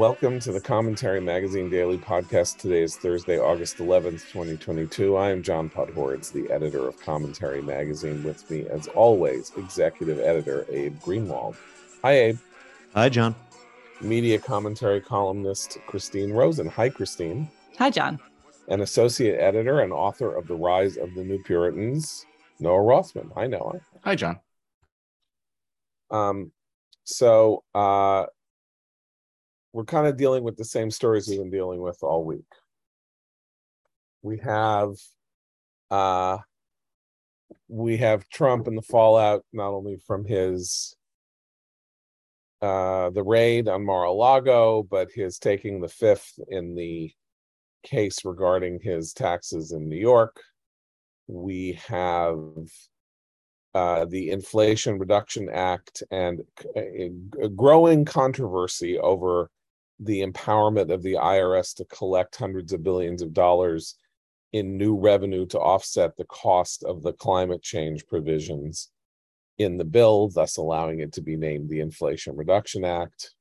Welcome to the Commentary Magazine Daily Podcast. Today is Thursday, August 11th, 2022. I am John Podhoretz, the editor of Commentary Magazine. With me, as always, executive editor Abe Greenwald. Hi, Abe. Hi, John. Media commentary columnist Christine Rosen. Hi, Christine. Hi, John. And associate editor and author of The Rise of the New Puritans, Noah Rothman. Hi, Noah. Hi, John. Um, so, uh, we're kind of dealing with the same stories we've been dealing with all week. We have uh we have Trump and the fallout not only from his uh the raid on Mar-a-Lago, but his taking the fifth in the case regarding his taxes in New York. We have uh, the Inflation Reduction Act and a, a growing controversy over the empowerment of the IRS to collect hundreds of billions of dollars in new revenue to offset the cost of the climate change provisions in the bill, thus allowing it to be named the Inflation Reduction Act.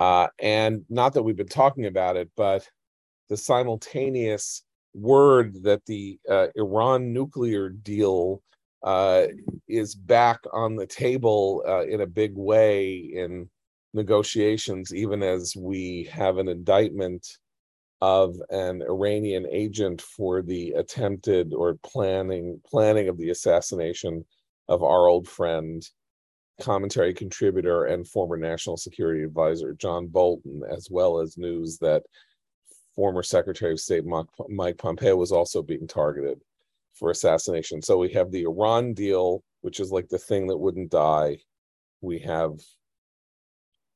Uh, and not that we've been talking about it, but the simultaneous word that the uh, Iran nuclear deal uh, is back on the table uh, in a big way in negotiations, even as we have an indictment of an Iranian agent for the attempted or planning planning of the assassination of our old friend, commentary contributor and former national security advisor John Bolton, as well as news that former Secretary of State Mike Pompeo was also being targeted for assassination. So we have the Iran deal, which is like the thing that wouldn't die. We have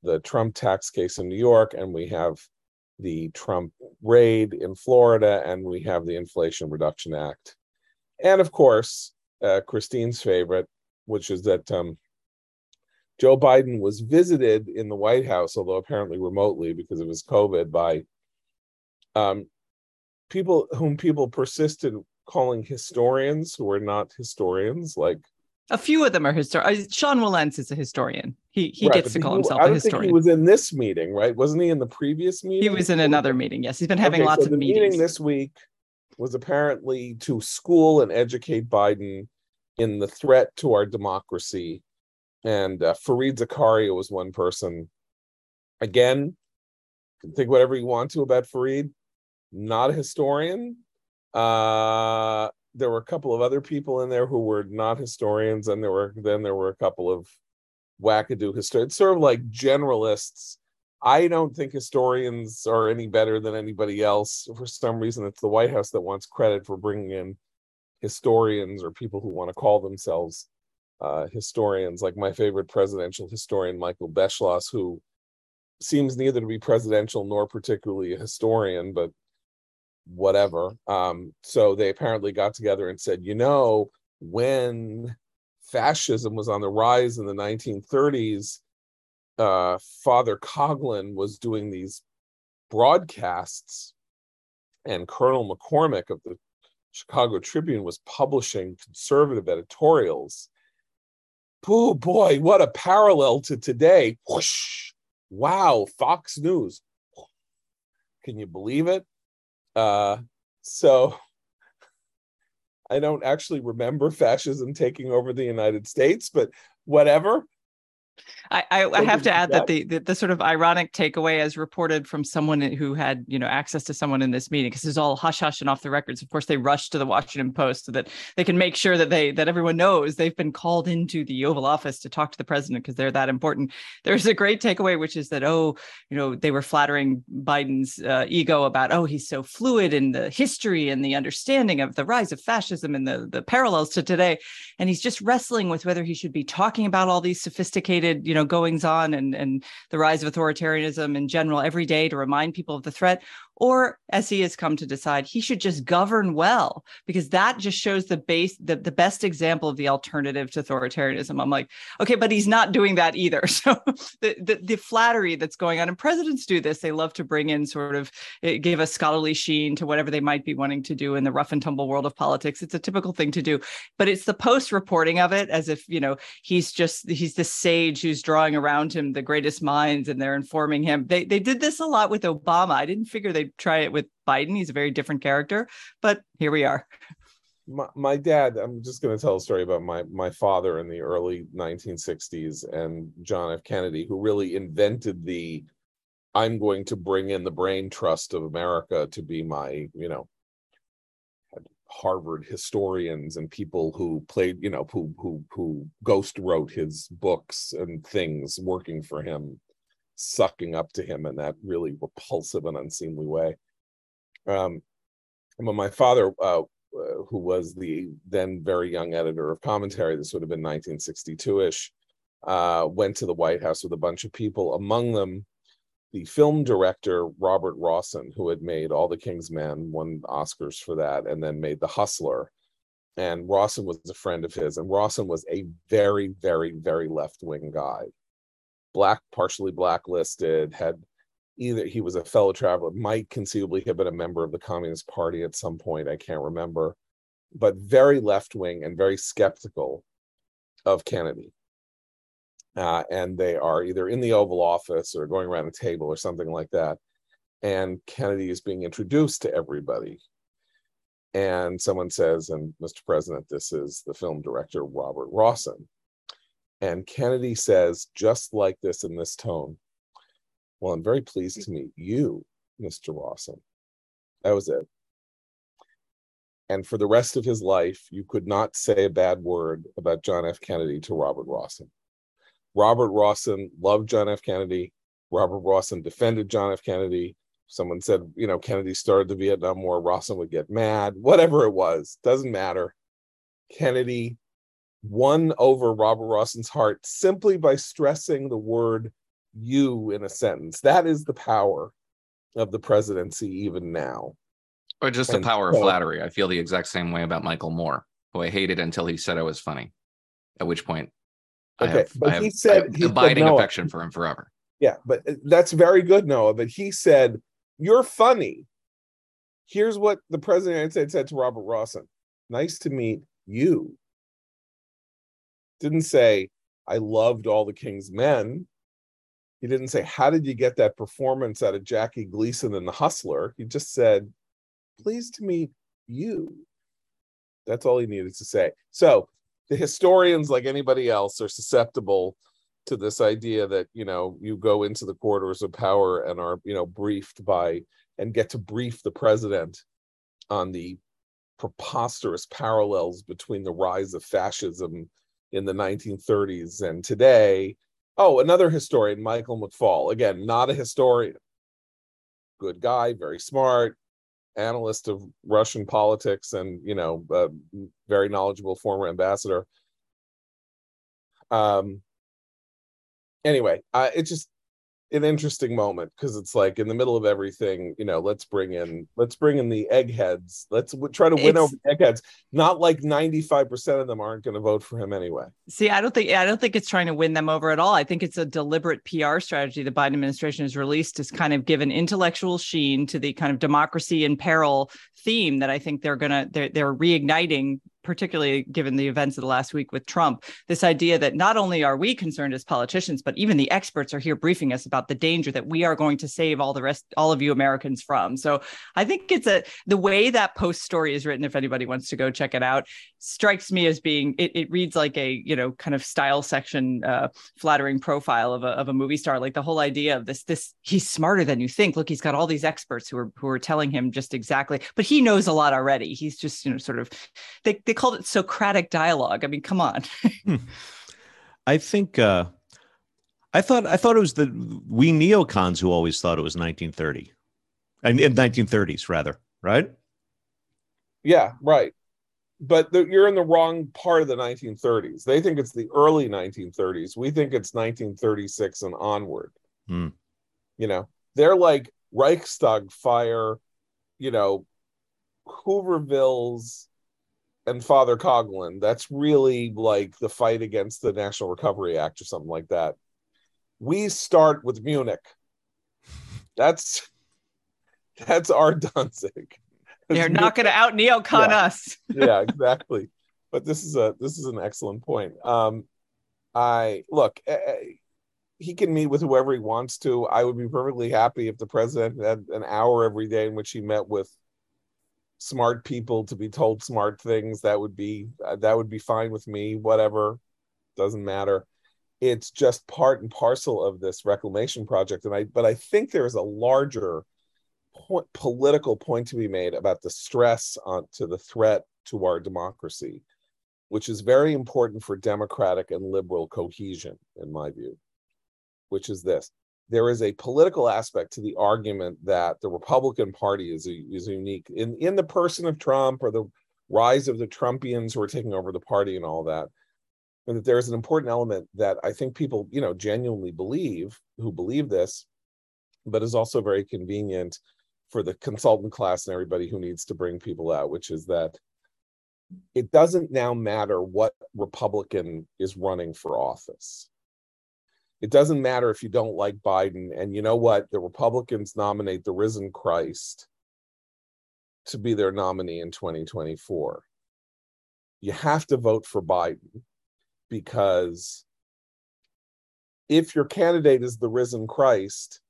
the Trump tax case in New York, and we have the Trump raid in Florida, and we have the Inflation Reduction Act. And of course, uh, Christine's favorite, which is that um, Joe Biden was visited in the White House, although apparently remotely because of his COVID, by um, people whom people persisted calling historians who are not historians, like a few of them are historians. Uh, Sean Wilentz is a historian. He he right, gets to call he, himself a historian. he was in this meeting, right? Wasn't he in the previous meeting? He was in another meeting. Yes, he's been having okay, lots so of meetings. Meeting this week was apparently to school and educate Biden in the threat to our democracy. And uh, Fareed Zakaria was one person. Again, think whatever you want to about Fareed. Not a historian. Uh, there were a couple of other people in there who were not historians, and there were then there were a couple of wackadoo historians, sort of like generalists. I don't think historians are any better than anybody else. For some reason, it's the White House that wants credit for bringing in historians or people who want to call themselves uh, historians. Like my favorite presidential historian, Michael Beschloss, who seems neither to be presidential nor particularly a historian, but whatever. Um, so they apparently got together and said, you know, when fascism was on the rise in the 1930s, uh, Father Coughlin was doing these broadcasts, and Colonel McCormick of the Chicago Tribune was publishing conservative editorials. Oh boy, what a parallel to today. Whoosh. Wow, Fox News. Can you believe it? Uh, so I don't actually remember fascism taking over the United States, but whatever. I, I, I have to add that the, the, the sort of ironic takeaway, as reported from someone who had you know access to someone in this meeting, because it's all hush hush and off the records. Of course, they rushed to the Washington Post so that they can make sure that they that everyone knows they've been called into the Oval Office to talk to the president because they're that important. There's a great takeaway, which is that oh, you know, they were flattering Biden's uh, ego about oh he's so fluid in the history and the understanding of the rise of fascism and the the parallels to today, and he's just wrestling with whether he should be talking about all these sophisticated you know goings on and and the rise of authoritarianism in general every day to remind people of the threat or as he has come to decide, he should just govern well, because that just shows the base, the, the best example of the alternative to authoritarianism. I'm like, okay, but he's not doing that either. So the, the, the flattery that's going on, and presidents do this. They love to bring in sort of eh, give a scholarly sheen to whatever they might be wanting to do in the rough and tumble world of politics. It's a typical thing to do, but it's the post reporting of it as if, you know, he's just, he's the sage who's drawing around him the greatest minds and they're informing him. They, they did this a lot with Obama. I didn't figure they'd try it with Biden. He's a very different character, but here we are. My, my dad, I'm just going to tell a story about my my father in the early 1960s and John F. Kennedy, who really invented the I'm going to bring in the brain trust of America to be my, you know, Harvard historians and people who played, you know, who who who ghost wrote his books and things working for him, sucking up to him in that really repulsive and unseemly way. Um, when my father, uh, uh, who was the then very young editor of commentary, this would have been 1962-ish, uh, went to the White House with a bunch of people, among them the film director Robert Rossen, who had made All the King's Men, won Oscars for that, and then made The Hustler. And Rossen was a friend of his, and Rossen was a very, very, very left wing guy. Black, partially blacklisted, had either he was a fellow traveler, might conceivably have been a member of the Communist Party at some point, I can't remember, but very left wing and very skeptical of Kennedy uh, and they are either in the Oval Office or going around a table or something like that. And Kennedy is being introduced to everybody. And someone says, and Mr. President, this is the film director, Robert Rossen. And Kennedy says, just like this in this tone, Well, I'm very pleased to meet you, Mr. Rossen. That was it. And for the rest of his life, you could not say a bad word about John F. Kennedy to Robert Rossen. Robert Rossen loved John F. Kennedy. Robert Rossen defended John F. Kennedy. Someone said, you know, Kennedy started the Vietnam War. Rossen would get mad. Whatever it was, doesn't matter. Kennedy won over Robert Rossen's heart simply by stressing the word you in a sentence. That is the power of the presidency, even now. Or just and the power so, of flattery. I feel the exact same way about Michael Moore, who I hated until he said I was funny. At which point Okay, have, but have, he said he abiding said, affection for him forever. Yeah, but uh, that's very good, Noah. But he said, "You're funny." Here's what the president of the United States said to Robert Rossen: "Nice to meet you." Didn't say, "I loved all the King's Men." He didn't say, "How did you get that performance out of Jackie Gleason in The Hustler?" He just said, "Pleased to meet you." That's all he needed to say. So the historians, like anybody else, are susceptible to this idea that you know you go into the corridors of power and are you know briefed by and get to brief the president on the preposterous parallels between the rise of fascism in the 1930s and today. Oh, another historian, Michael McFaul. Again, not a historian. Good guy, very smart, analyst of Russian politics and you know very knowledgeable former ambassador. Um. Anyway, uh, it's just an interesting moment because it's like in the middle of everything you know let's bring in let's bring in the eggheads. Let's w- try to win it's, over eggheads. Not like 95% of them aren't going to vote for him anyway. See i don't think i don't think it's trying to win them over at all. I think it's a deliberate pr strategy the biden administration has released to kind of give an intellectual sheen to the kind of democracy in peril theme that i think they're going to they're, they're reigniting particularly given the events of the last week with Trump, this idea that not only are we concerned as politicians, but even the experts are here briefing us about the danger that we are going to save all the rest, all of you Americans from. So I think it's a the way that post story is written. If anybody wants to go check it out, strikes me as being it, it reads like a you know kind of style section uh, flattering profile of a of a movie star. Like the whole idea of this this he's smarter than you think. Look, he's got all these experts who are who are telling him just exactly, but he knows a lot already. He's just you know sort of they they called it Socratic dialogue. I mean, come on. hmm. I think uh, I thought I thought it was the we neocons who always thought it was 1930, and in 1930s rather, right? Yeah, right. But the, you're in the wrong part of the 1930s. They think it's the early 1930s. We think it's 1936 and onward. Hmm. You know, they're like Reichstag fire, you know, Hoovervilles and Father Coughlin. That's really like the fight against the National Recovery Act or something like that. We start with Munich. That's that's our Danzig. They're not going to out neocon yeah. us. yeah, exactly. But this is a this is an excellent point. Um, I look. Uh, he can meet with whoever he wants to. I would be perfectly happy if the president had an hour every day in which he met with smart people to be told smart things that would be uh, that would be fine with me whatever doesn't matter. It's just part and parcel of this reclamation project and i but i think there is a larger point, political point to be made about the stress on to the threat to our democracy which is very important for democratic and liberal cohesion in my view which is this there is a political aspect to the argument that the Republican Party is, is unique in, in the person of Trump or the rise of the Trumpians who are taking over the party and all that. And that there's an important element that I think people, you know, genuinely believe who believe this, but is also very convenient for the consultant class and everybody who needs to bring people out, which is that it doesn't now matter what Republican is running for office it doesn't matter if you don't like Biden. And you know what? The Republicans nominate the risen Christ to be their nominee in 2024. You have to vote for Biden because if your candidate is the risen Christ,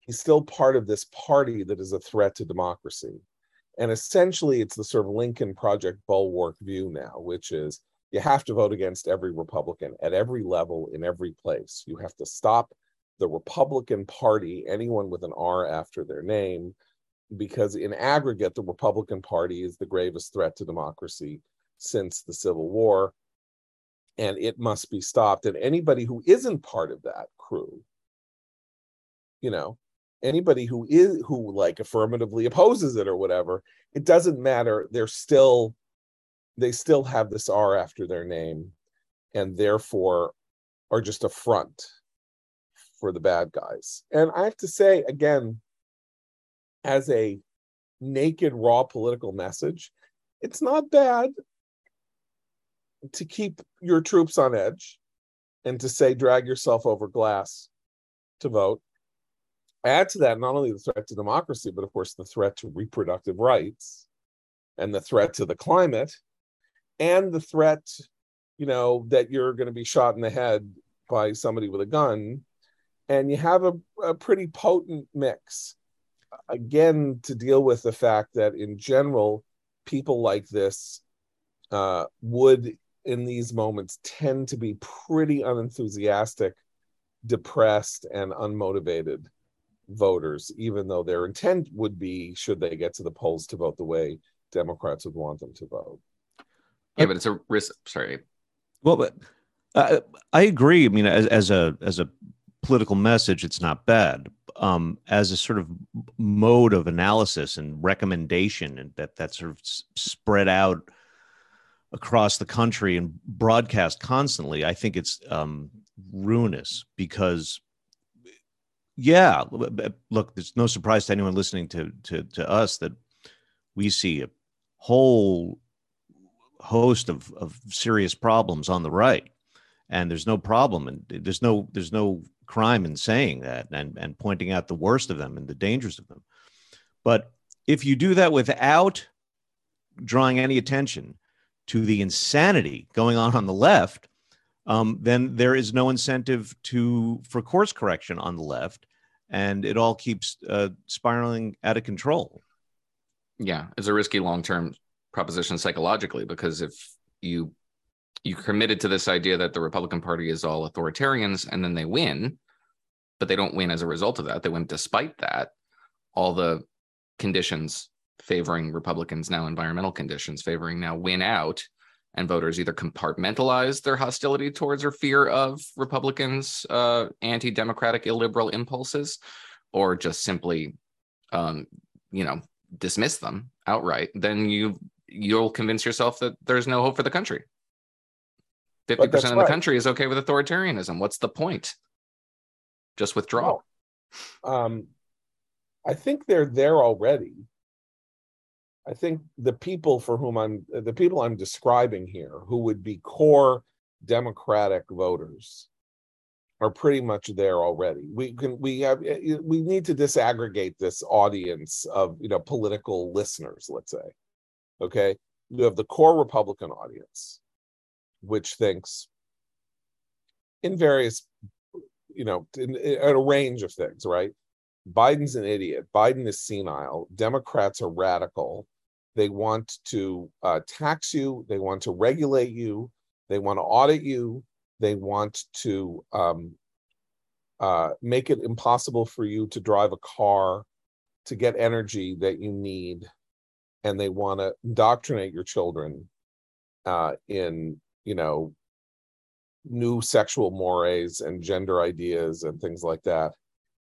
he's still part of this party that is a threat to democracy. And essentially, it's the sort of Lincoln Project bulwark view now, which is you have to vote against every Republican at every level in every place. You have to stop the Republican Party, anyone with an R after their name, because in aggregate, the Republican Party is the gravest threat to democracy since the Civil War. And it must be stopped. And anybody who isn't part of that crew, you know, anybody who is who like affirmatively opposes it or whatever, it doesn't matter. They're still they still have this R after their name and therefore are just a front for the bad guys. And I have to say, again, as a naked, raw political message, it's not bad to keep your troops on edge and to say, drag yourself over glass to vote. Add to that not only the threat to democracy, but of course the threat to reproductive rights and the threat to the climate and the threat, you know, that you're going to be shot in the head by somebody with a gun, and you have a, a pretty potent mix. Again, to deal with the fact that in general, people like this uh, would, in these moments, tend to be pretty unenthusiastic, depressed, and unmotivated voters, even though their intent would be, should they get to the polls, to vote the way Democrats would want them to vote. Yeah, but it's a risk. Sorry. Well, but uh, I agree. I mean, as, as a as a political message, it's not bad. Um, as a sort of mode of analysis and recommendation, and that that sort of spread out across the country and broadcast constantly, I think it's um, ruinous because, yeah, look, there's no surprise to anyone listening to to to us that we see a whole host of, of serious problems on the right. And there's no problem and there's no there's no crime in saying that and and pointing out the worst of them and the dangers of them. But if you do that without drawing any attention to the insanity going on on the left um, then there is no incentive to for course correction on the left. And it all keeps uh, spiraling out of control. Yeah it's a risky long-term proposition psychologically because if you you committed to this idea that the Republican Party is all authoritarians and then they win, but they don't win as a result of that. They win despite that. All the conditions favoring Republicans now, environmental conditions favoring now, win out, and voters either compartmentalize their hostility towards or fear of Republicans' uh, anti-democratic, illiberal impulses, or just simply, um, you know, dismiss them outright. Then you you'll convince yourself that there's no hope for the country. 50% of the right. country is okay with authoritarianism. What's the point? Just withdraw. Um, I think they're there already. I think the people for whom I'm the people I'm describing here, who would be core Democratic voters, are pretty much there already. We can we have we need to disaggregate this audience of you know political listeners, let's say. Okay, you have the core Republican audience, which thinks in various, you know, in, in a range of things, right? Biden's an idiot. Biden is senile. Democrats are radical. They want to uh, tax you. They want to regulate you. They want to audit you. They want to um, uh, make it impossible for you to drive a car, to get energy that you need, and they want to indoctrinate your children uh, in, you know, new sexual mores and gender ideas and things like that.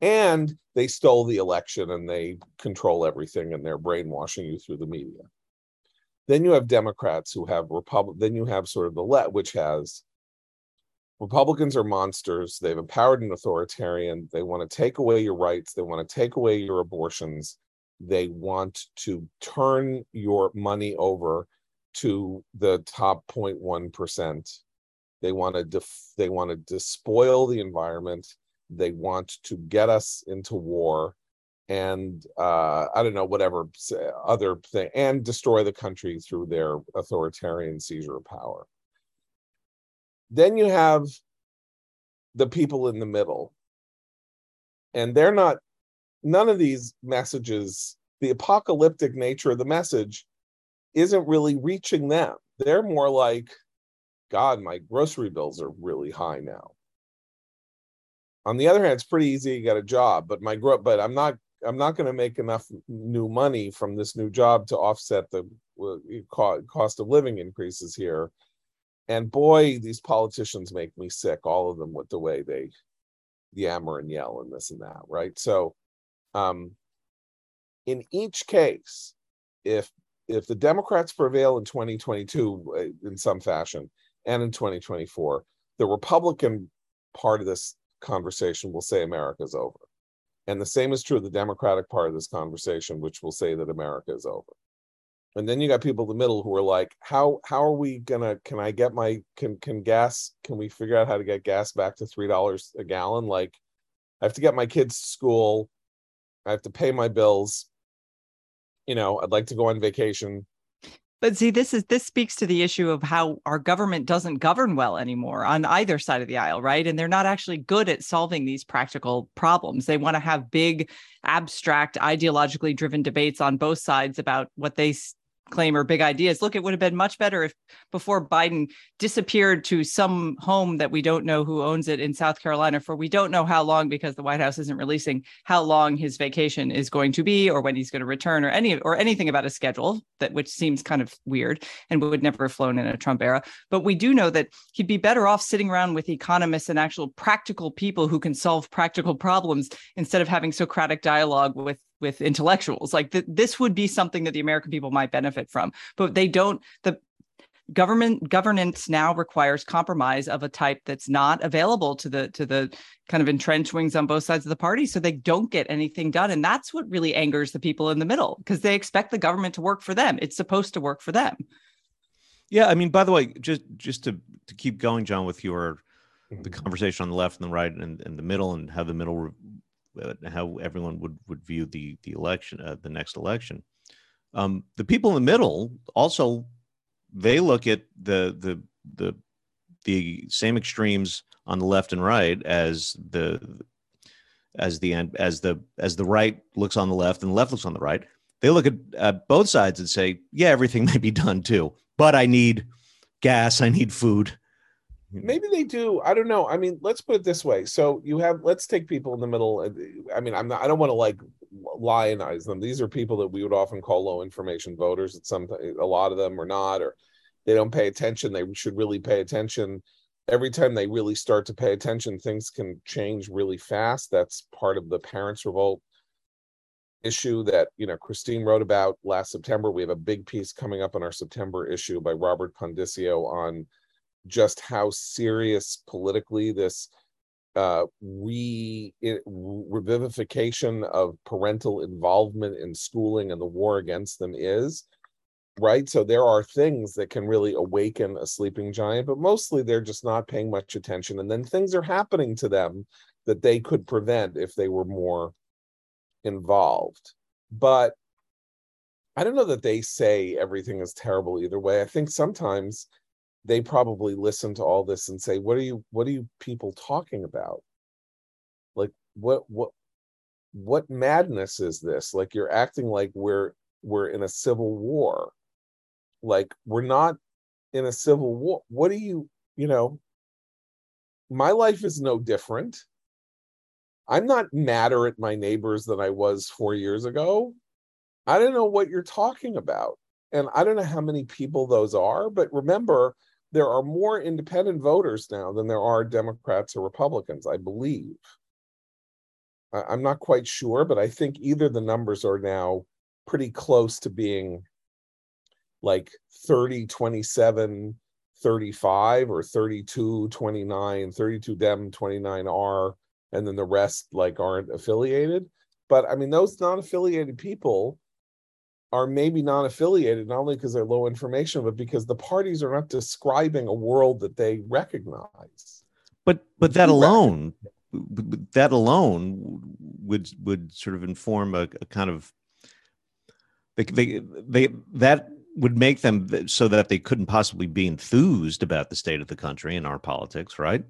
And they stole the election and they control everything and they're brainwashing you through the media. Then you have democrats who have republic then you have sort of the let which has republicans are monsters. They've empowered an authoritarian. They want to take away your rights. They want to take away your abortions they want to turn your money over to the top 0.1% they want to def- they want to despoil the environment. They want to get us into war and uh, I don't know, whatever other thing, and destroy the country through their authoritarian seizure of power. Then you have the people in the middle, and they're not, none of these messages, the apocalyptic nature of the message isn't really reaching them. They're more like, God, my grocery bills are really high now. On the other hand it's pretty easy to get a job but my growth but i'm not i'm not going to make enough new money from this new job to offset the cost of living increases here. And boy these politicians make me sick all of them with the way they yammer and yell and this and that right? So um in each case if if the democrats prevail in 2022 uh, in some fashion and in 2024 the republican part of this conversation will say America's over. And the same is true of the Democratic part of this conversation, which will say that America is over. And then you got people in the middle who are like, how how are we gonna can I get my can can gas can we figure out how to get gas back to three dollars a gallon? Like I have to get my kids to school, I have to pay my bills, you know, I'd like to go on vacation. But see, this is this speaks to the issue of how our government doesn't govern well anymore on either side of the aisle, right? And they're not actually good at solving these practical problems. They want to have big, abstract, ideologically driven debates on both sides about what they claim or big ideas. Look, it would have been much better if before Biden disappeared to some home that we don't know who owns it in South Carolina for we don't know how long because the White House isn't releasing how long his vacation is going to be or when he's going to return or any or anything about a schedule that which seems kind of weird and would never have flown in a Trump era. But we do know that he'd be better off sitting around with economists and actual practical people who can solve practical problems instead of having Socratic dialogue with with intellectuals. Like th- this would be something that the American people might benefit from, but they don't. The government governance now requires compromise of a type that's not available to the to the kind of entrenched wings on both sides of the party so they don't get anything done and that's what really angers the people in the middle because they expect the government to work for them it's supposed to work for them yeah i mean by the way just just to to keep going john with your the mm-hmm. conversation on the left and the right and, and the middle and how the middle uh, how everyone would would view the the election, uh, the next election. Um, the people in the middle also they look at the the the the same extremes on the left and right as the as the end as the as the right looks on the left and the left looks on the right. They look at uh, both sides and say, yeah, everything may be done too, but I need gas, I need food. Mm-hmm. maybe they do i don't know i mean let's put it this way so you have let's take people in the middle uh, i mean i'm not i don't want to like lionize them these are people that we would often call low information voters at some a lot of them are not or they don't pay attention they should really pay attention. Every time they really start to pay attention things can change really fast that's part of the parents revolt issue that you know christine wrote about last september we have a big piece coming up in our september issue by robert Pondiscio on just how serious politically this uh, re revivification of parental involvement in schooling and the war against them is right? So there are things that can really awaken a sleeping giant but mostly they're just not paying much attention and then things are happening to them that they could prevent if they were more involved. But i don't know that they say everything is terrible either way. I think sometimes they probably listen to all this and say what are you what are you people talking about? Like what what what madness is this? Like you're acting like we're we're in a civil war. Like we're not in a civil war. What do you you know my life is no different. I'm not madder at my neighbors than i was 4 years ago. I don't know what you're talking about. And i don't know how many people those are but remember there are more independent voters now than there are democrats or republicans i believe. I'm not quite sure but i think either the numbers are now pretty close to being like 30 27 35 or 32 29 32 dem 29 r and then the rest like aren't affiliated. But i mean those non-affiliated people are maybe non-affiliated not only because they're low information but because the parties are not describing a world that they recognize but but that alone that alone would would sort of inform a, a kind of they, they they that would make them so that they couldn't possibly be enthused about the state of the country and our politics, right?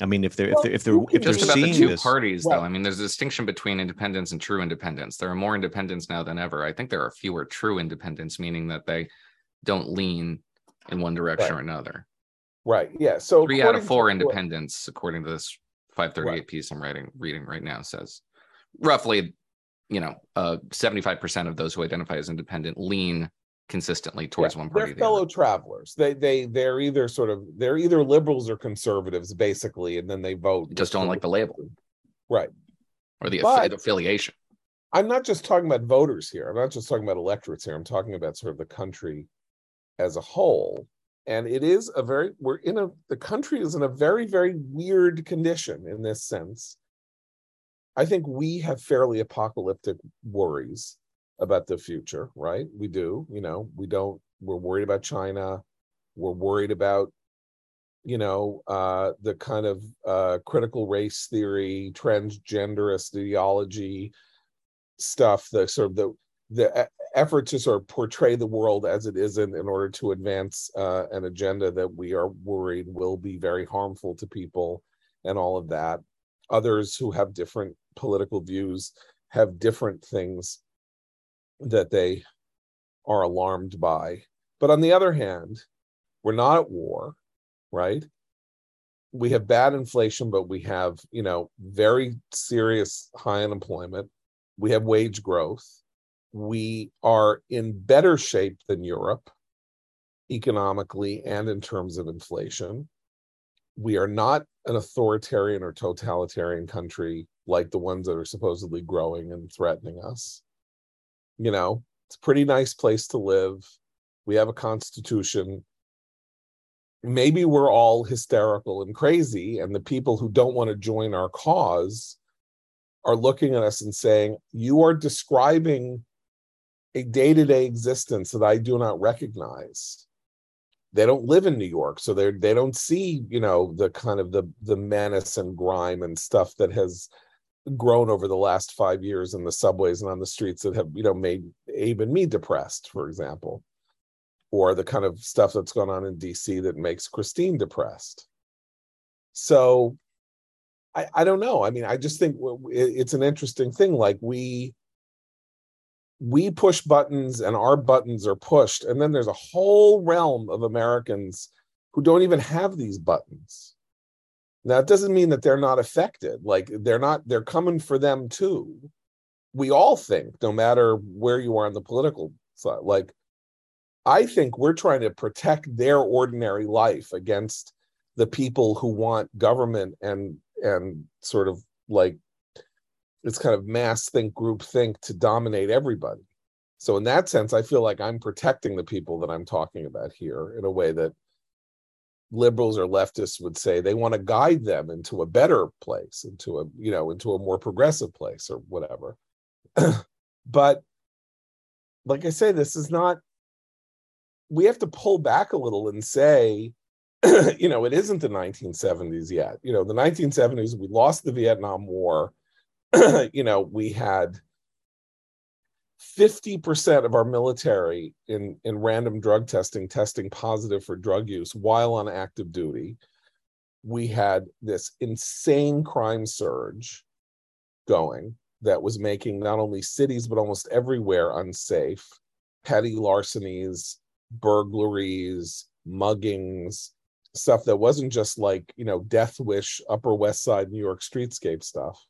I mean, if they're well, if they're if they're, if just they're about the two this, parties, though. I mean, there's a distinction between independence and true independence. There are more independents now than ever. I think there are fewer true independents, meaning that they don't lean in one direction right. or another. Right. Yeah. So three out of four independents, what, according to this 538 right. piece I'm writing reading right now, says roughly, you know, uh, 75% of those who identify as independent lean consistently towards yeah, one party. They're fellow the travelers. They they they're either sort of they're either liberals or conservatives, basically, and then they vote. Just don't like the label, right? Or the but affiliation. I'm not just talking about voters here. I'm not just talking about electorates here. I'm talking about sort of the country as a whole. And it is a very we're in a the country is in a very very weird condition in this sense. I think we have fairly apocalyptic worries about the future, right? We do, you know, we don't, we're worried about China. We're worried about, you know, uh, the kind of uh, critical race theory, transgenderist ideology stuff, the sort of the, the effort to sort of portray the world as it isn't in order to advance uh, an agenda that we are worried will be very harmful to people and all of that. Others who have different political views have different things that they are alarmed by. But on the other hand, we're not at war, right? We have bad inflation, but we have, you know, very serious high unemployment. We have wage growth. We are in better shape than Europe economically and in terms of inflation. We are not an authoritarian or totalitarian country like the ones that are supposedly growing and threatening us you know it's a pretty nice place to live. We have a constitution. Maybe we're all hysterical and crazy and the people who don't want to join our cause are looking at us and saying you are describing a day-to-day existence that i do not recognize. They don't live in new york so they they don't see you know the kind of the the menace and grime and stuff that has grown over the last five years in the subways and on the streets that have you know made Abe and me depressed, for example, or the kind of stuff that's gone on in DC that makes Christine depressed. So I, I don't know. I mean, I just think it's an interesting thing. Like we we push buttons and our buttons are pushed, and then there's a whole realm of Americans who don't even have these buttons now, it doesn't mean that they're not affected. Like they're not, they're coming for them too. We all think, no matter where you are on the political side, like I think we're trying to protect their ordinary life against the people who want government and and sort of like it's kind of mass think group think to dominate everybody. So in that sense, I feel like I'm protecting the people that I'm talking about here in a way that liberals or leftists would say they want to guide them into a better place into a you know into a more progressive place or whatever. But like i say this is not we have to pull back a little and say you know it isn't the 1970s yet. You know the 1970s we lost the vietnam war. You know we had 50% of our military in, in random drug testing testing positive for drug use while on active duty. We had this insane crime surge going that was making not only cities, but almost everywhere unsafe. Petty larcenies, burglaries, muggings, stuff that wasn't just like, you know, Death Wish, Upper West Side, New York streetscape stuff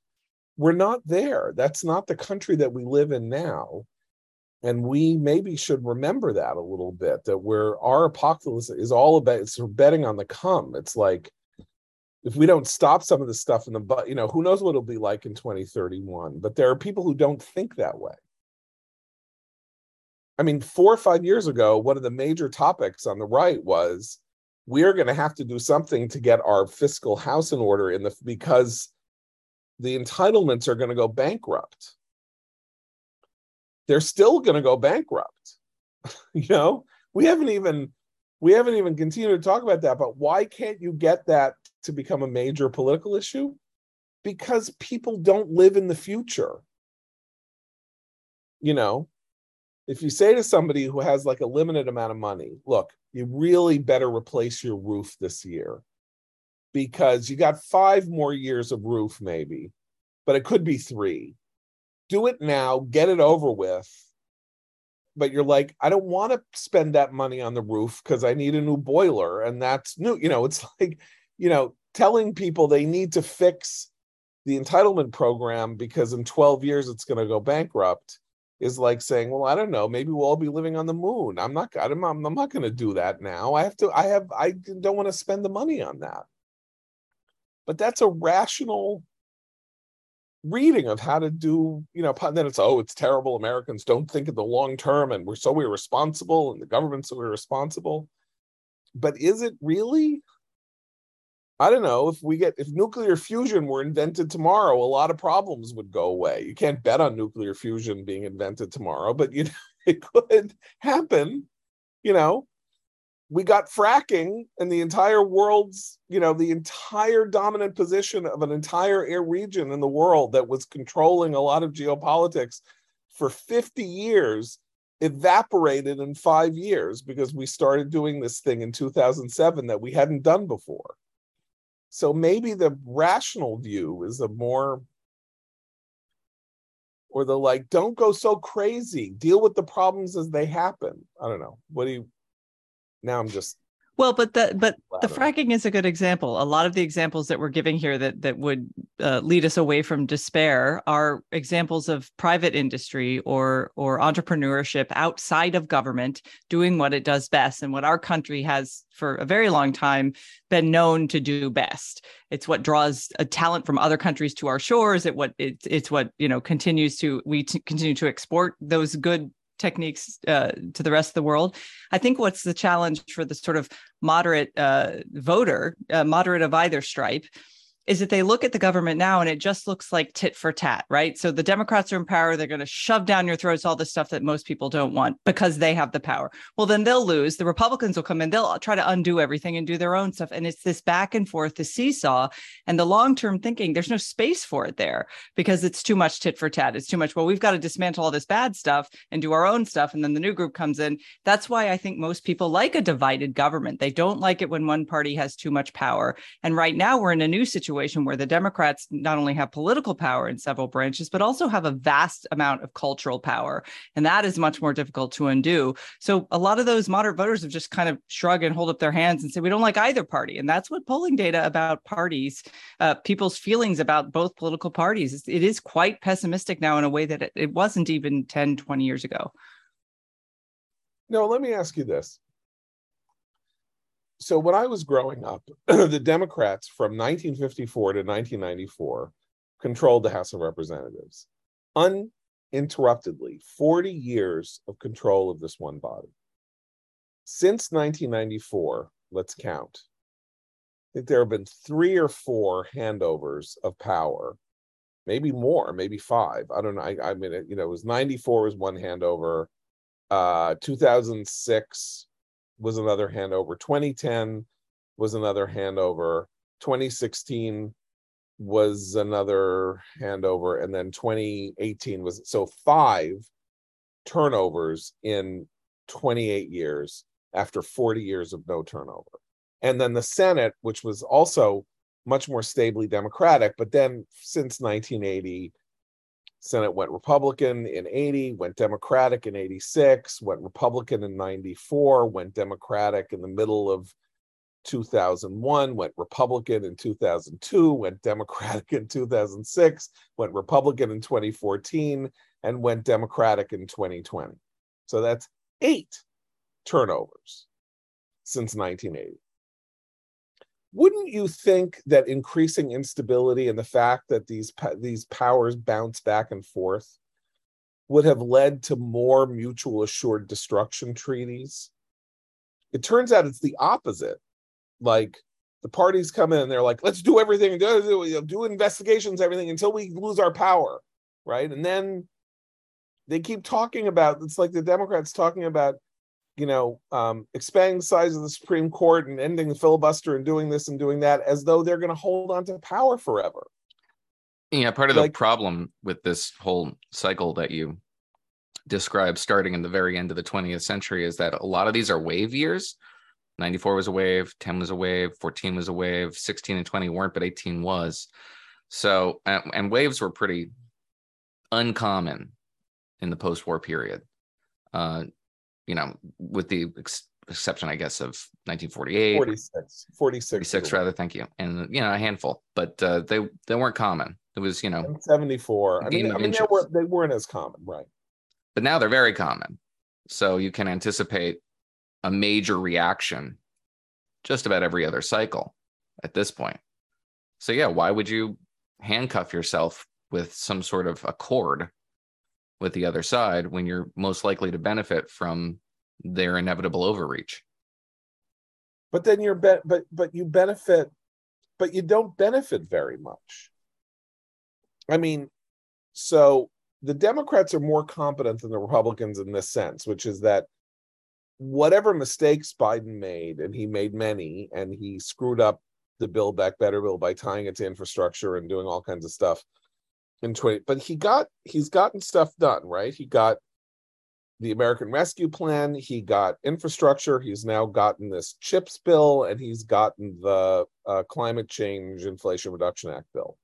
we're not there. That's not the country that we live in now. And we maybe should remember that a little bit that where our apocalypse is all about it's betting on the come. It's like if we don't stop some of the stuff in the but you know, who knows what it'll be like in 2031. But there are people who don't think that way. I mean, four or five years ago, one of the major topics on the right was we're going to have to do something to get our fiscal house in order in the because the entitlements are going to go bankrupt. They're still going to go bankrupt. you know, we haven't even we haven't even continued to talk about that, but why can't you get that to become a major political issue? Because people don't live in the future. You know, if you say to somebody who has like a limited amount of money, look, you really better replace your roof this year because you got five more years of roof, maybe, but it could be three. Do it now, get it over with. But you're like, I don't want to spend that money on the roof because I need a new boiler. And that's new. You know, it's like, you know, telling people they need to fix the entitlement program because in 12 years it's going to go bankrupt is like saying, well, I don't know, maybe we'll all be living on the moon. I'm not, I'm, I'm not going to do that now. I have to, I have, I don't want to spend the money on that but that's a rational reading of how to do you know then it's oh it's terrible. Americans don't think of the long term and we're so irresponsible and the government's so irresponsible. But is it really? I don't know. If we get if nuclear fusion were invented tomorrow a lot of problems would go away. You can't bet on nuclear fusion being invented tomorrow but you know it could happen you know we got fracking and the entire world's you know the entire dominant position of an entire air region in the world that was controlling a lot of geopolitics for 50 years evaporated in 5 years because we started doing this thing in 2007 that we hadn't done before. So maybe the rational view is a more or the like don't go so crazy deal with the problems as they happen. I don't know. What do you now I'm just well, but the but the fracking is a good example. A lot of the examples that we're giving here that that would uh, lead us away from despair are examples of private industry or or entrepreneurship outside of government doing what it does best and what our country has for a very long time been known to do best. It's what draws a talent from other countries to our shores. It what it's it's what you know continues to we t- continue to export those good techniques uh, to the rest of the world. I think what's the challenge for the sort of moderate uh, voter, uh, moderate of either stripe, is that they look at the government now and it just looks like tit for tat, right? So the Democrats are in power. They're going to shove down your throats all the stuff that most people don't want because they have the power. Well, then they'll lose. The Republicans will come in. They'll try to undo everything and do their own stuff. And it's this back and forth, the seesaw and the long term thinking. There's no space for it there because it's too much tit for tat. It's too much. Well, we've got to dismantle all this bad stuff and do our own stuff. And then the new group comes in. That's why I think most people like a divided government. They don't like it when one party has too much power. And right now we're in a new situation situation where the Democrats not only have political power in several branches, but also have a vast amount of cultural power. And that is much more difficult to undo. So a lot of those moderate voters have just kind of shrug and hold up their hands and say, we don't like either party. And that's what polling data about parties, uh, people's feelings about both political parties, it is quite pessimistic now in a way that it, it wasn't even 10, 20 years ago. No, let me ask you this so when I was growing up, the Democrats from 1954 to 1994 controlled the House of Representatives uninterruptedly, 40 years of control of this one body. Since 1994, let's count I think there have been three or four handovers of power, maybe more, maybe five. I don't know. I, I mean, it, you know, it was 94 was one handover. Uh, 2006 was another handover. 2010 was another handover. 2016 was another handover. And then 2018 was so five turnovers in 28 years after 40 years of no turnover. And then the Senate, which was also much more stably Democratic, but then since 1980, Senate went Republican in 80, went Democratic in 86, went Republican in 94, went Democratic in the middle of 2001, went Republican in 2002, went Democratic in 2006, went Republican in 2014, and went Democratic in 2020. So that's eight turnovers since 1980 wouldn't you think that increasing instability and the fact that these these powers bounce back and forth would have led to more mutual assured destruction treaties? It turns out it's the opposite. Like the parties come in and they're like let's do everything do, do, do investigations everything until we lose our power right? And then they keep talking about it's like the democrats talking about you know, um, expanding the size of the Supreme Court and ending the filibuster and doing this and doing that as though they're going to hold on to power forever. Yeah, part of like, the problem with this whole cycle that you described starting in the very end of the 20th century is that a lot of these are wave years. 94 was a wave, 10 was a wave, 14 was a wave, 16 and 20 weren't, but 18 was. So, and, and waves were pretty uncommon in the post war period. Uh, you know, with the ex- exception, I guess, of 1948, 46, 46, 46 rather. Thank you, and you know, a handful, but uh, they they weren't common. It was you know, 74. I mean, I mean, they weren't they weren't as common, right? But now they're very common, so you can anticipate a major reaction just about every other cycle at this point. So yeah, why would you handcuff yourself with some sort of accord with the other side when you're most likely to benefit from their inevitable overreach. But then you're be- but but you benefit but you don't benefit very much. I mean so the democrats are more competent than the republicans in this sense which is that whatever mistakes biden made and he made many and he screwed up the build back better bill by tying it to infrastructure and doing all kinds of stuff in 20 but he got he's gotten stuff done right? He got the american rescue plan he got infrastructure he's now gotten this chips bill and he's gotten the uh, climate change inflation reduction act bill.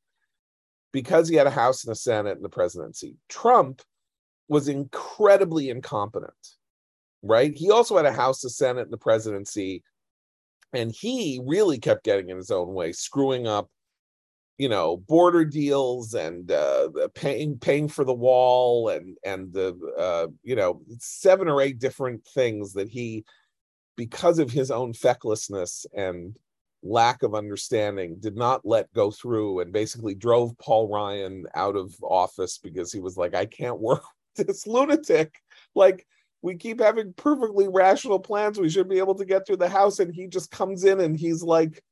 Because he had a house and a senate and the presidency trump was incredibly incompetent right? He also had a house a senate and the presidency and he really kept getting in his own way screwing up you know border deals and uh, paying paying for the wall and and the uh, you know seven or eight different things that he because of his own fecklessness and lack of understanding did not let go through and basically drove Paul Ryan out of office because he was like I can't work with this lunatic. Like we keep having perfectly rational plans. We should be able to get through the house. And he just comes in and he's like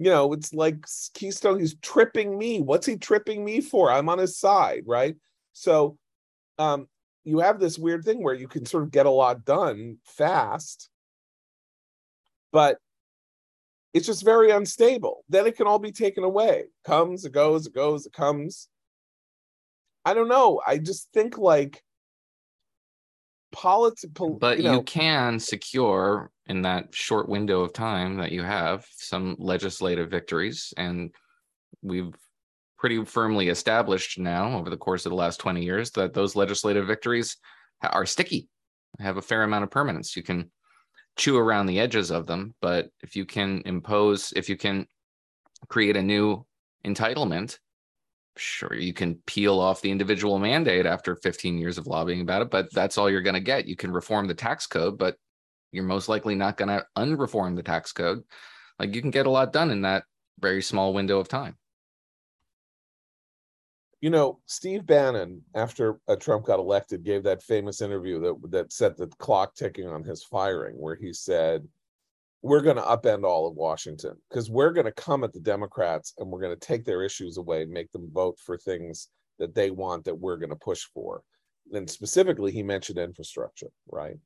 you know, it's like Keystone, he's tripping me. What's he tripping me for? I'm on his side, right? So um, you have this weird thing where you can sort of get a lot done fast, but it's just very unstable. Then it can all be taken away. Comes, it goes, it goes, it comes. I don't know. I just think like politics. But you, know, you can secure in that short window of time that you have some legislative victories and we've pretty firmly established now over the course of the last 20 years that those legislative victories are sticky have a fair amount of permanence you can chew around the edges of them but if you can impose if you can create a new entitlement sure you can peel off the individual mandate after 15 years of lobbying about it but that's all you're going to get you can reform the tax code but you're most likely not going to unreform the tax code. Like you can get a lot done in that very small window of time. You know, Steve Bannon, after uh, Trump got elected, gave that famous interview that that set the clock ticking on his firing, where he said, we're going to upend all of Washington because we're going to come at the Democrats and we're going to take their issues away and make them vote for things that they want that we're going to push for. And specifically, he mentioned infrastructure, right?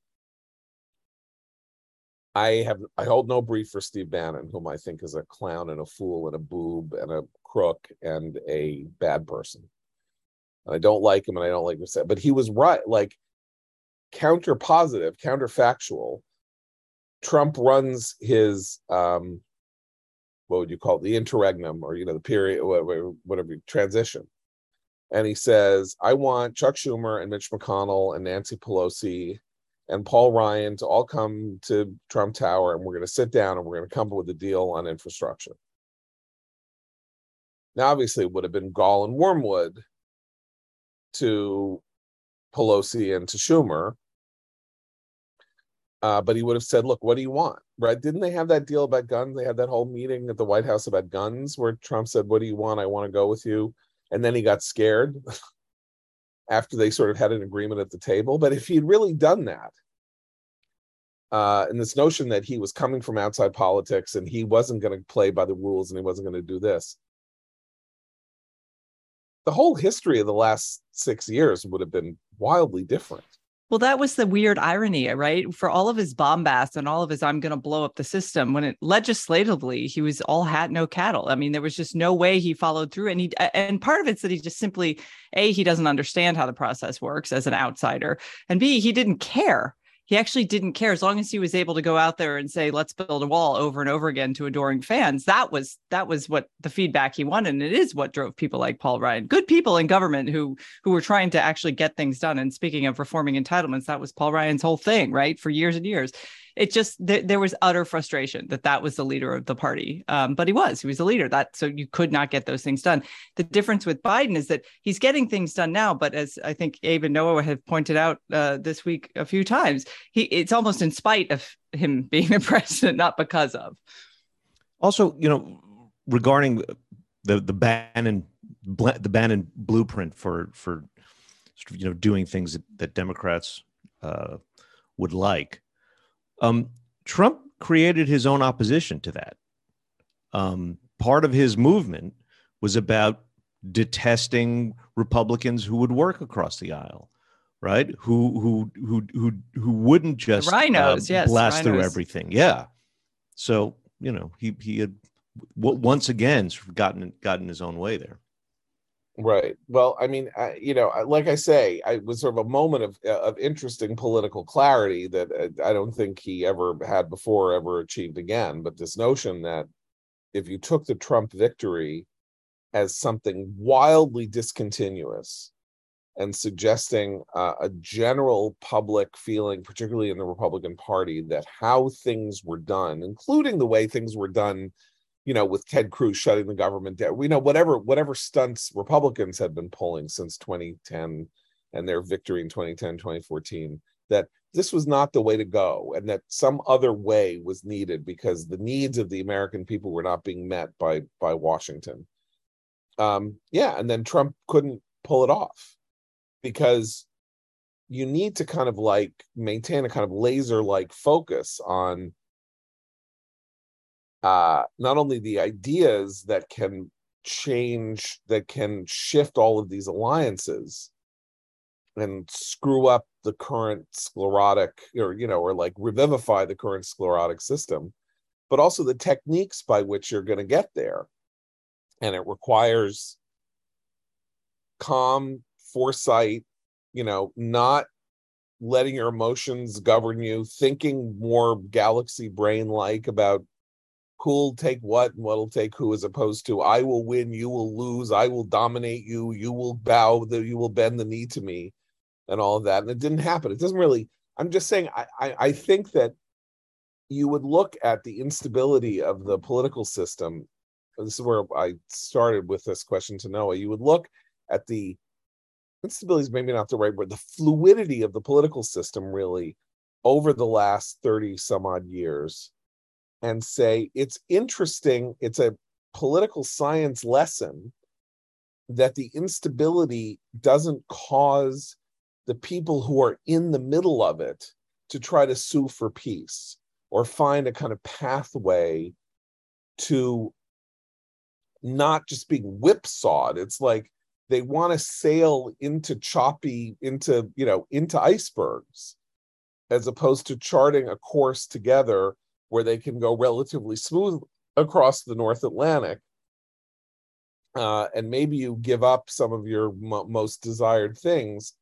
I have I hold no brief for Steve Bannon, whom I think is a clown and a fool and a boob and a crook and a bad person. And I don't like him and I don't like this, but he was right, like counter positive, counterfactual. Trump runs his um what would you call it, the interregnum or you know the period whatever, whatever transition and he says, I want Chuck Schumer and Mitch McConnell and Nancy Pelosi and Paul Ryan to all come to Trump Tower and we're going to sit down and we're going to come up with a deal on infrastructure. Now, obviously, it would have been gall and wormwood to Pelosi and to Schumer. Uh, but he would have said, look, what do you want? Right? Didn't they have that deal about guns? They had that whole meeting at the White House about guns where Trump said, What do you want? I want to go with you and then he got scared after they sort of had an agreement at the table. But if he'd really done that, uh, and this notion that he was coming from outside politics and he wasn't going to play by the rules and he wasn't going to do this, the whole history of the last six years would have been wildly different. Well, that was the weird irony, uh, right? For all of his bombast and all of his I'm going to blow up the system, when it legislatively, he was all hat, no cattle. I mean, there was just no way he followed through. And he, and part of it's that he just simply, A, he doesn't understand how the process works as an outsider. And B, he didn't care he actually didn't care. As long as he was able to go out there and say let's build a wall over and over again to adoring fans that was that was what the feedback he wanted and it is what drove people like paul ryan. Good people in government who who were trying to actually get things done and speaking of reforming entitlements that was paul ryan's whole thing right for years and years it just th- there was utter frustration that that was the leader of the party. Um, but he was he was the leader. That so you could not get those things done. The difference with biden is that he's getting things done now but as i think abe and noah have pointed out uh, this week a few times he it's almost in spite of him being the president not because of. Also you know regarding the the bannon the bannon blueprint for for you know doing things that, that democrats uh, would like um, Trump created his own opposition to that. Um, part of his movement was about detesting Republicans who would work across the aisle, right? Who who who who who wouldn't just RINOs, uh, yes, blast RINOs. through everything. Yeah. So you know he he had w- once again gotten gotten his own way there. Right. Well, I mean, I, you know, like I say, I was sort of a moment of uh, of interesting political clarity that uh, I don't think he ever had before, ever achieved again. But this notion that if you took the Trump victory as something wildly discontinuous and suggesting uh, a general public feeling, particularly in the Republican Party, that how things were done, including the way things were done you know, with Ted Cruz shutting the government down. We know whatever whatever stunts Republicans had been pulling since 2010 and their victory in 2010, 2014, that this was not the way to go and that some other way was needed because the needs of the American people were not being met by by Washington. Um, yeah, and then Trump couldn't pull it off because you need to kind of like maintain a kind of laser like focus on uh, not only the ideas that can change, that can shift all of these alliances and screw up the current sclerotic, or, you know, or like revivify the current sclerotic system, but also the techniques by which you're going to get there. And it requires calm foresight, you know, not letting your emotions govern you, thinking more galaxy brain like about who'll take what and what'll take who, as opposed to I will win, you will lose, I will dominate you, you will bow, the you will bend the knee to me, and all of that. And it didn't happen. It doesn't really. I'm just saying. I, I, I think that you would look at the instability of the political system. This is where I started with this question to Noah. You would look at the instability is maybe not the right word. The fluidity of the political system really over the last 30 some odd years and say it's interesting, it's a political science lesson that the instability doesn't cause the people who are in the middle of it to try to sue for peace or find a kind of pathway to not just being whipsawed. It's like they want to sail into choppy, into, you know, into icebergs, as opposed to charting a course together where they can go relatively smooth across the North Atlantic. Uh, and maybe you give up some of your mo- most desired things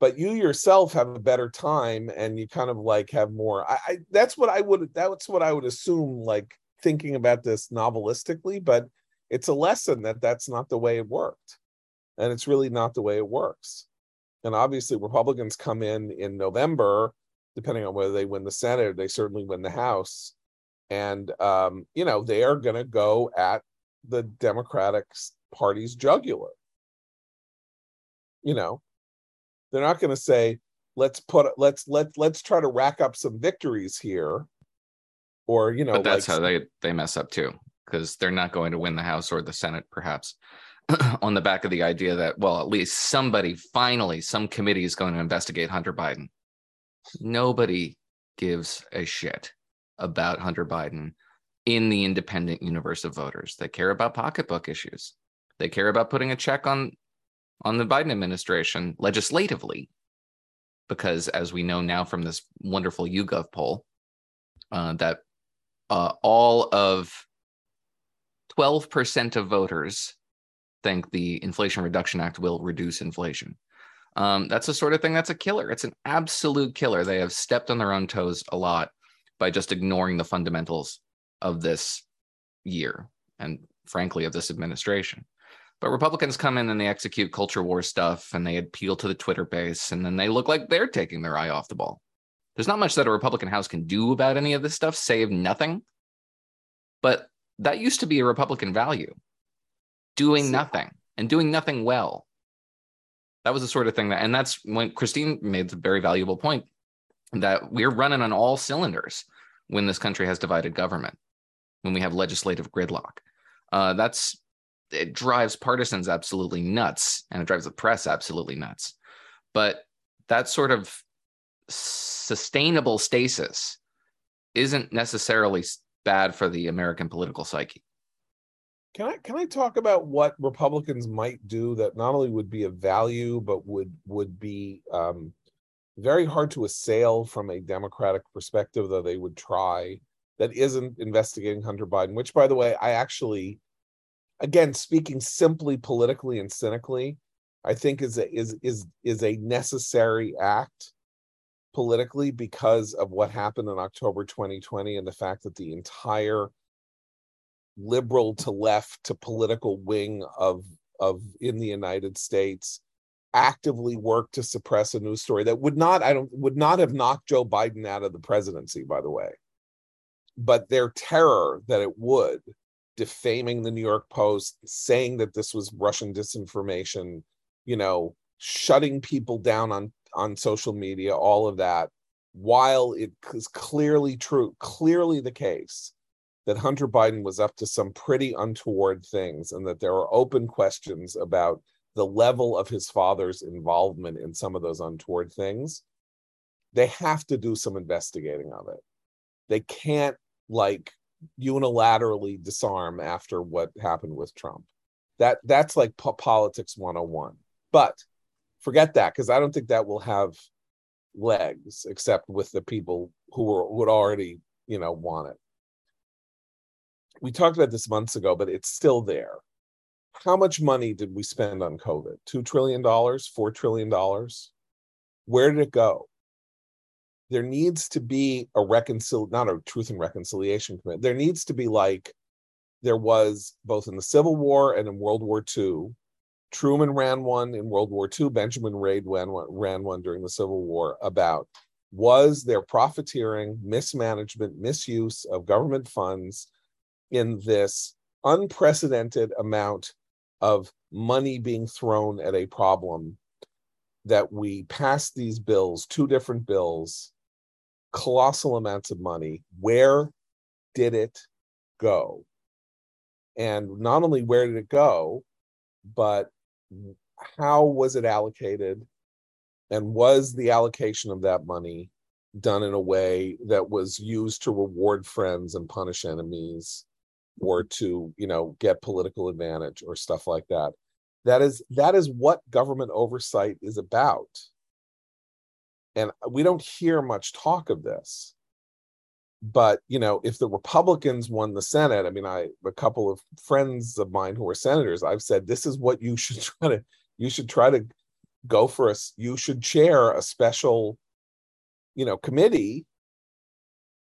but you yourself have a better time and you kind of like have more I, I, that's what i would that's what i would assume like thinking about this novelistically but it's a lesson that that's not the way it worked and it's really not the way it works and obviously republicans come in in november depending on whether they win the senate they certainly win the house and um, you know they are going to go at the democratic party's jugular you know they're not going to say, let's put let's let let's try to rack up some victories here, or you know. But that's like, how they they mess up too, because they're not going to win the House or the Senate, perhaps. on the back of the idea that well at least somebody finally some committee is going to investigate hunter biden nobody gives a shit about hunter biden in the independent universe of voters. They care about pocketbook issues. They care about putting a check on on the Biden administration legislatively, because as we know now from this wonderful YouGov poll, uh, that uh, all of 12% of voters think the Inflation Reduction Act will reduce inflation. Um, that's the sort of thing that's a killer. It's an absolute killer. They have stepped on their own toes a lot by just ignoring the fundamentals of this year and, frankly, of this administration. But Republicans come in and they execute culture war stuff and they appeal to the Twitter base and then they look like they're taking their eye off the ball. There's not much that a Republican House can do about any of this stuff, save nothing. But that used to be a Republican value doing nothing and doing nothing well. That was the sort of thing that, and that's when Christine made the very valuable point that we're running on all cylinders when this country has divided government, when we have legislative gridlock. Uh, that's it drives partisans absolutely nuts and it drives the press absolutely nuts. But that sort of sustainable stasis isn't necessarily bad for the American political psyche. Can I can I talk about what Republicans might do that not only would be of value but would would be um, very hard to assail from a Democratic perspective, though they would try. That isn't investigating Hunter Biden, which, by the way, I actually again speaking simply politically and cynically i think is a, is is is a necessary act politically because of what happened in october 2020 and the fact that the entire liberal to left to political wing of of in the united states actively work to suppress a news story that would not i don't would not have knocked joe biden out of the presidency by the way. But their terror that it would defaming the New York Post, saying that this was Russian disinformation, you know, shutting people down on on social media, all of that, while it is clearly true, clearly the case that Hunter Biden was up to some pretty untoward things and that there are open questions about the level of his father's involvement in some of those untoward things. They have to do some investigating of it. They can't like unilaterally disarm after what happened with Trump. That that's like po- politics 101. But forget that because I don't think that will have legs except with the people who were would already, you know, want it. We talked about this months ago, but it's still there. How much money did we spend on COVID? $2 trillion, $4 trillion? Where did it go? there needs to be a reconcil not a truth and reconciliation committee. There needs to be like there was both in the Civil War and in World War II. Truman ran one in World War II. Benjamin one, ran one during the Civil War about was there profiteering, mismanagement, misuse of government funds in this unprecedented amount of money being thrown at a problem that we passed these bills, two different bills, colossal amounts of money. Where did it go? And not only where did it go, but how was it allocated? And was the allocation of that money done in a way that was used to reward friends and punish enemies or to you know get political advantage or stuff like that. That is that is what government oversight is about. And we don't hear much talk of this. But you know if the republicans won the senate i mean i a couple of friends of mine who are senators i've said this is what you should try to you should try to go for us you should chair a special you know committee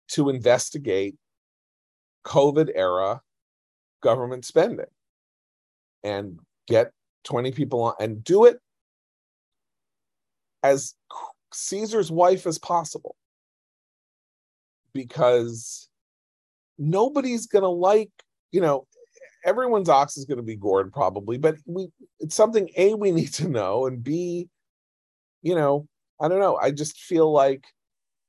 to investigate covid era government spending and get 20 people on and do it as caesar's wife as possible. Because nobody's going to like you know everyone's ox is going to be gored probably but we it's something a we need to know and b you know i don't know i just feel like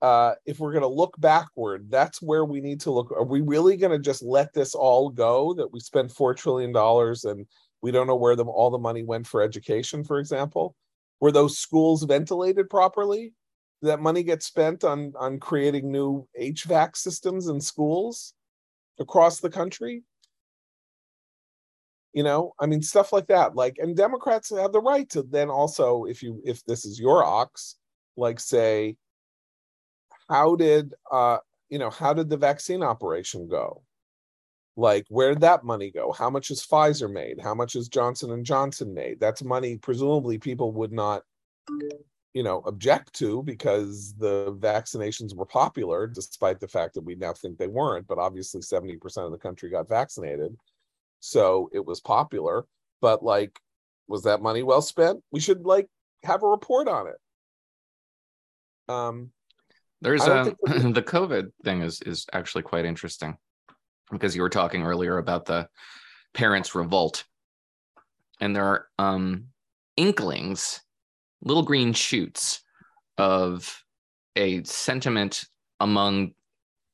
uh if we're going to look backward that's where we need to look. Are we really going to just let this all go that we spent 4 trillion dollars and we don't know where them all the money went for education for example? Were those schools ventilated properly? That money gets spent on on creating new hvac systems in schools across the country? You know i mean stuff like that. Like and democrats have the right to then also if you if this is your ox like say how did uh you know how did the vaccine operation go? Like where did that money go? How much has pfizer made? How much has johnson and johnson made? That's money presumably people would not you know object to because the vaccinations were popular despite the fact that we now think they weren't but obviously 70% of the country got vaccinated. So it was popular but like was that money well spent? We should like have a report on it. Um there's a the covid thing is is actually quite interesting because you were talking earlier about the parents revolt. And there are um inklings little green shoots of a sentiment among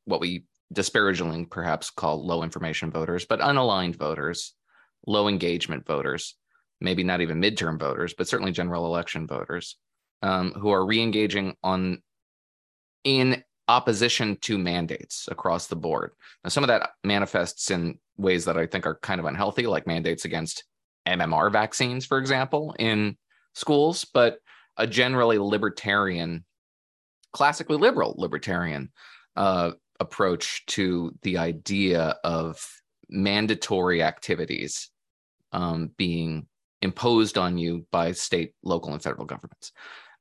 what we disparagingly perhaps call low information voters, but unaligned voters, low engagement voters, maybe not even midterm voters, but certainly general election voters, um, who are re-engaging on in opposition to mandates across the board. Now, some of that manifests in ways that I think are kind of unhealthy, like mandates against MMR vaccines, for example, in schools, but a generally libertarian, classically liberal libertarian uh, approach to the idea of mandatory activities um, being imposed on you by state, local, and federal governments.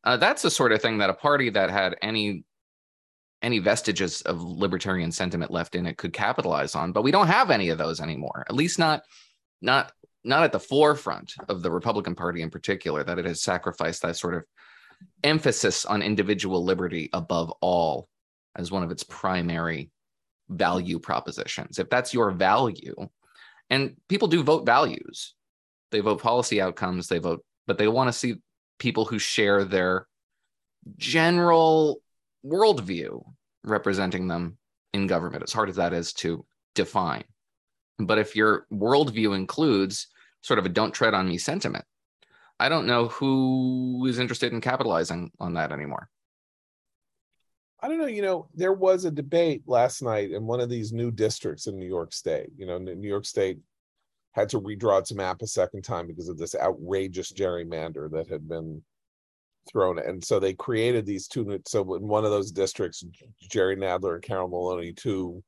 Uh, that's the sort of thing that a party that had any any vestiges of libertarian sentiment left in it could capitalize on, but we don't have any of those anymore. At least not not not at the forefront of the Republican Party in particular, that it has sacrificed that sort of emphasis on individual liberty above all as one of its primary value propositions. If that's your value, and people do vote values, they vote policy outcomes, they vote, but they want to see people who share their general worldview representing them in government, as hard as that is to define. But if your worldview includes sort of a don't tread on me sentiment. I don't know who is interested in capitalizing on that anymore. I don't know. You know, there was a debate last night in one of these new districts in New York State. You know, New York State had to redraw its map a second time because of this outrageous gerrymander that had been thrown. And so they created these two. So in one of those districts, Jerry Nadler and Carol Maloney, two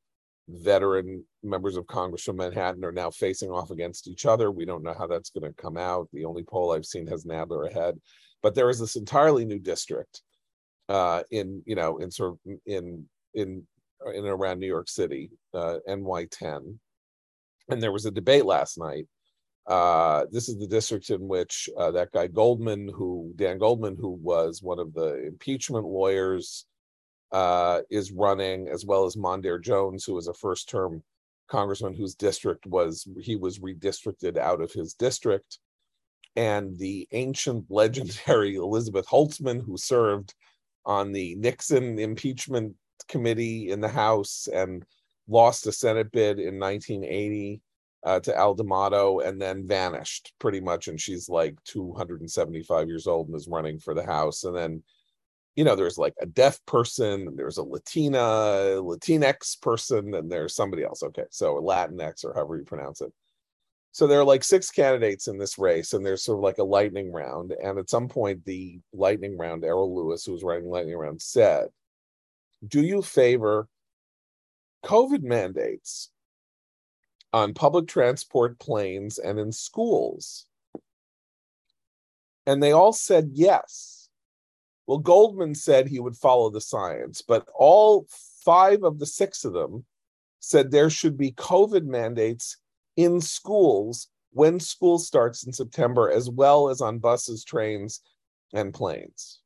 veteran members of Congress from Manhattan are now facing off against each other. We don't know how that's going to come out. The only poll I've seen has Nadler ahead, but there is this entirely new district uh, in you know in sort of in in in around New York City, uh, NY10, and there was a debate last night. Uh, this is the district in which uh, that guy Goldman, who Dan Goldman, who was one of the impeachment lawyers uh, is running, as well as Mondaire Jones, who was a first term congressman whose district was, he was redistricted out of his district. And the ancient legendary Elizabeth Holtzman, who served on the Nixon impeachment committee in the House and lost a Senate bid in 1980 uh, to Al D'Amato and then vanished pretty much. And she's like 275 years old and is running for the House. And then you know, there's like a deaf person, there's a Latina, Latinx person, and there's somebody else. Okay, so Latinx or however you pronounce it. So there are like six candidates in this race, and there's sort of like a lightning round. And at some point, the lightning round, Errol Lewis, who was writing lightning round, said, "Do you favor COVID mandates on public transport, planes, and in schools?" And they all said yes. Well, Goldman said he would follow the science, but all five of the six of them said there should be COVID mandates in schools when school starts in September, as well as on buses, trains, and planes.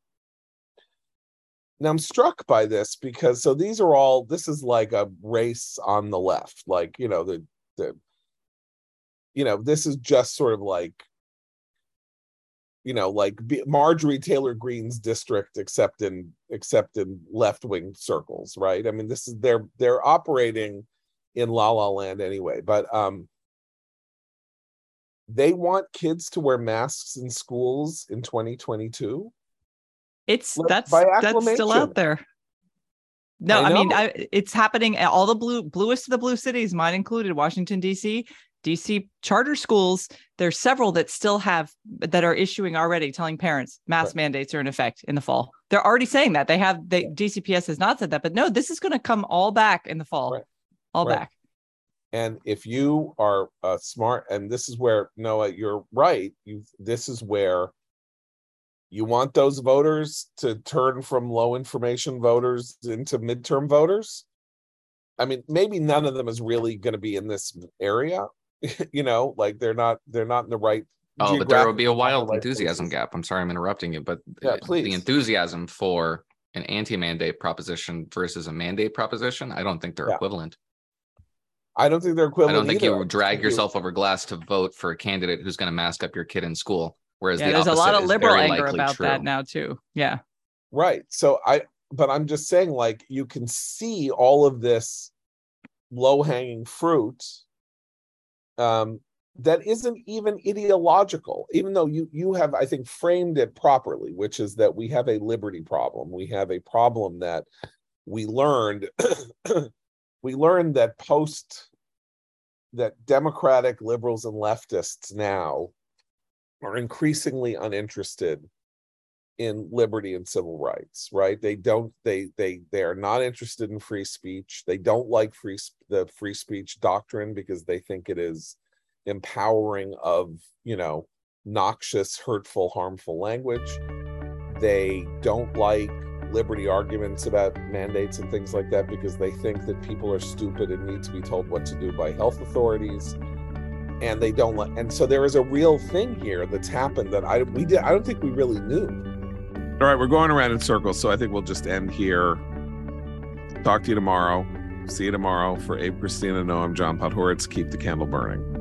Now I'm struck by this because so these are all this is like a race on the left, like you know the you know this is just sort of like you know like marjorie taylor greene's district except in except in left-wing circles right? I mean this is they're they're operating in la la land anyway but um they want kids to wear masks in schools in 2022 it's that's that's still out there no i, I mean I, it's happening at all the blue bluest of the blue cities mine included washington dc DC charter schools, there's several that still have that are issuing already telling parents mask right. mandates are in effect in the fall. They're already saying that. They have they DCPS has not said that, but no, this is going to come all back in the fall. Right. All right. back. And if you are uh, smart, and this is where Noah, you're right. You this is where you want those voters to turn from low information voters into midterm voters. I mean, maybe none of them is really going to be in this area, you know, like they're not they're not in the right. Oh, but there will be a wild enthusiasm places. gap. I'm sorry, I'm interrupting you, but yeah, please. the enthusiasm for an anti-mandate proposition versus a mandate proposition, I don't think they're yeah. equivalent. I don't think they're equivalent. I don't think either. you would drag yourself over glass to vote for a candidate who's going to mask up your kid in school. Whereas yeah, the there's a lot of liberal anger about true. that now too. Yeah. Right. So I, but I'm just saying, like, you can see all of this low hanging fruit um, that isn't even ideological, even though you you have, I think, framed it properly, which is that we have a liberty problem. We have a problem that we learned we learned that post that democratic liberals and leftists now are increasingly uninterested in liberty and civil rights right? They don't they they they are not interested in free speech. They don't like free the free speech doctrine because they think it is empowering of you know noxious hurtful harmful language. They don't like liberty arguments about mandates and things like that because they think that people are stupid and need to be told what to do by health authorities and they don't let and so there is a real thing here that's happened that i we did i don't think we really knew all right, we're going around in circles, so I think we'll just end here. Talk to you tomorrow. See you tomorrow. For Abe Christina, no, I'm John Podhoretz. Keep the candle burning.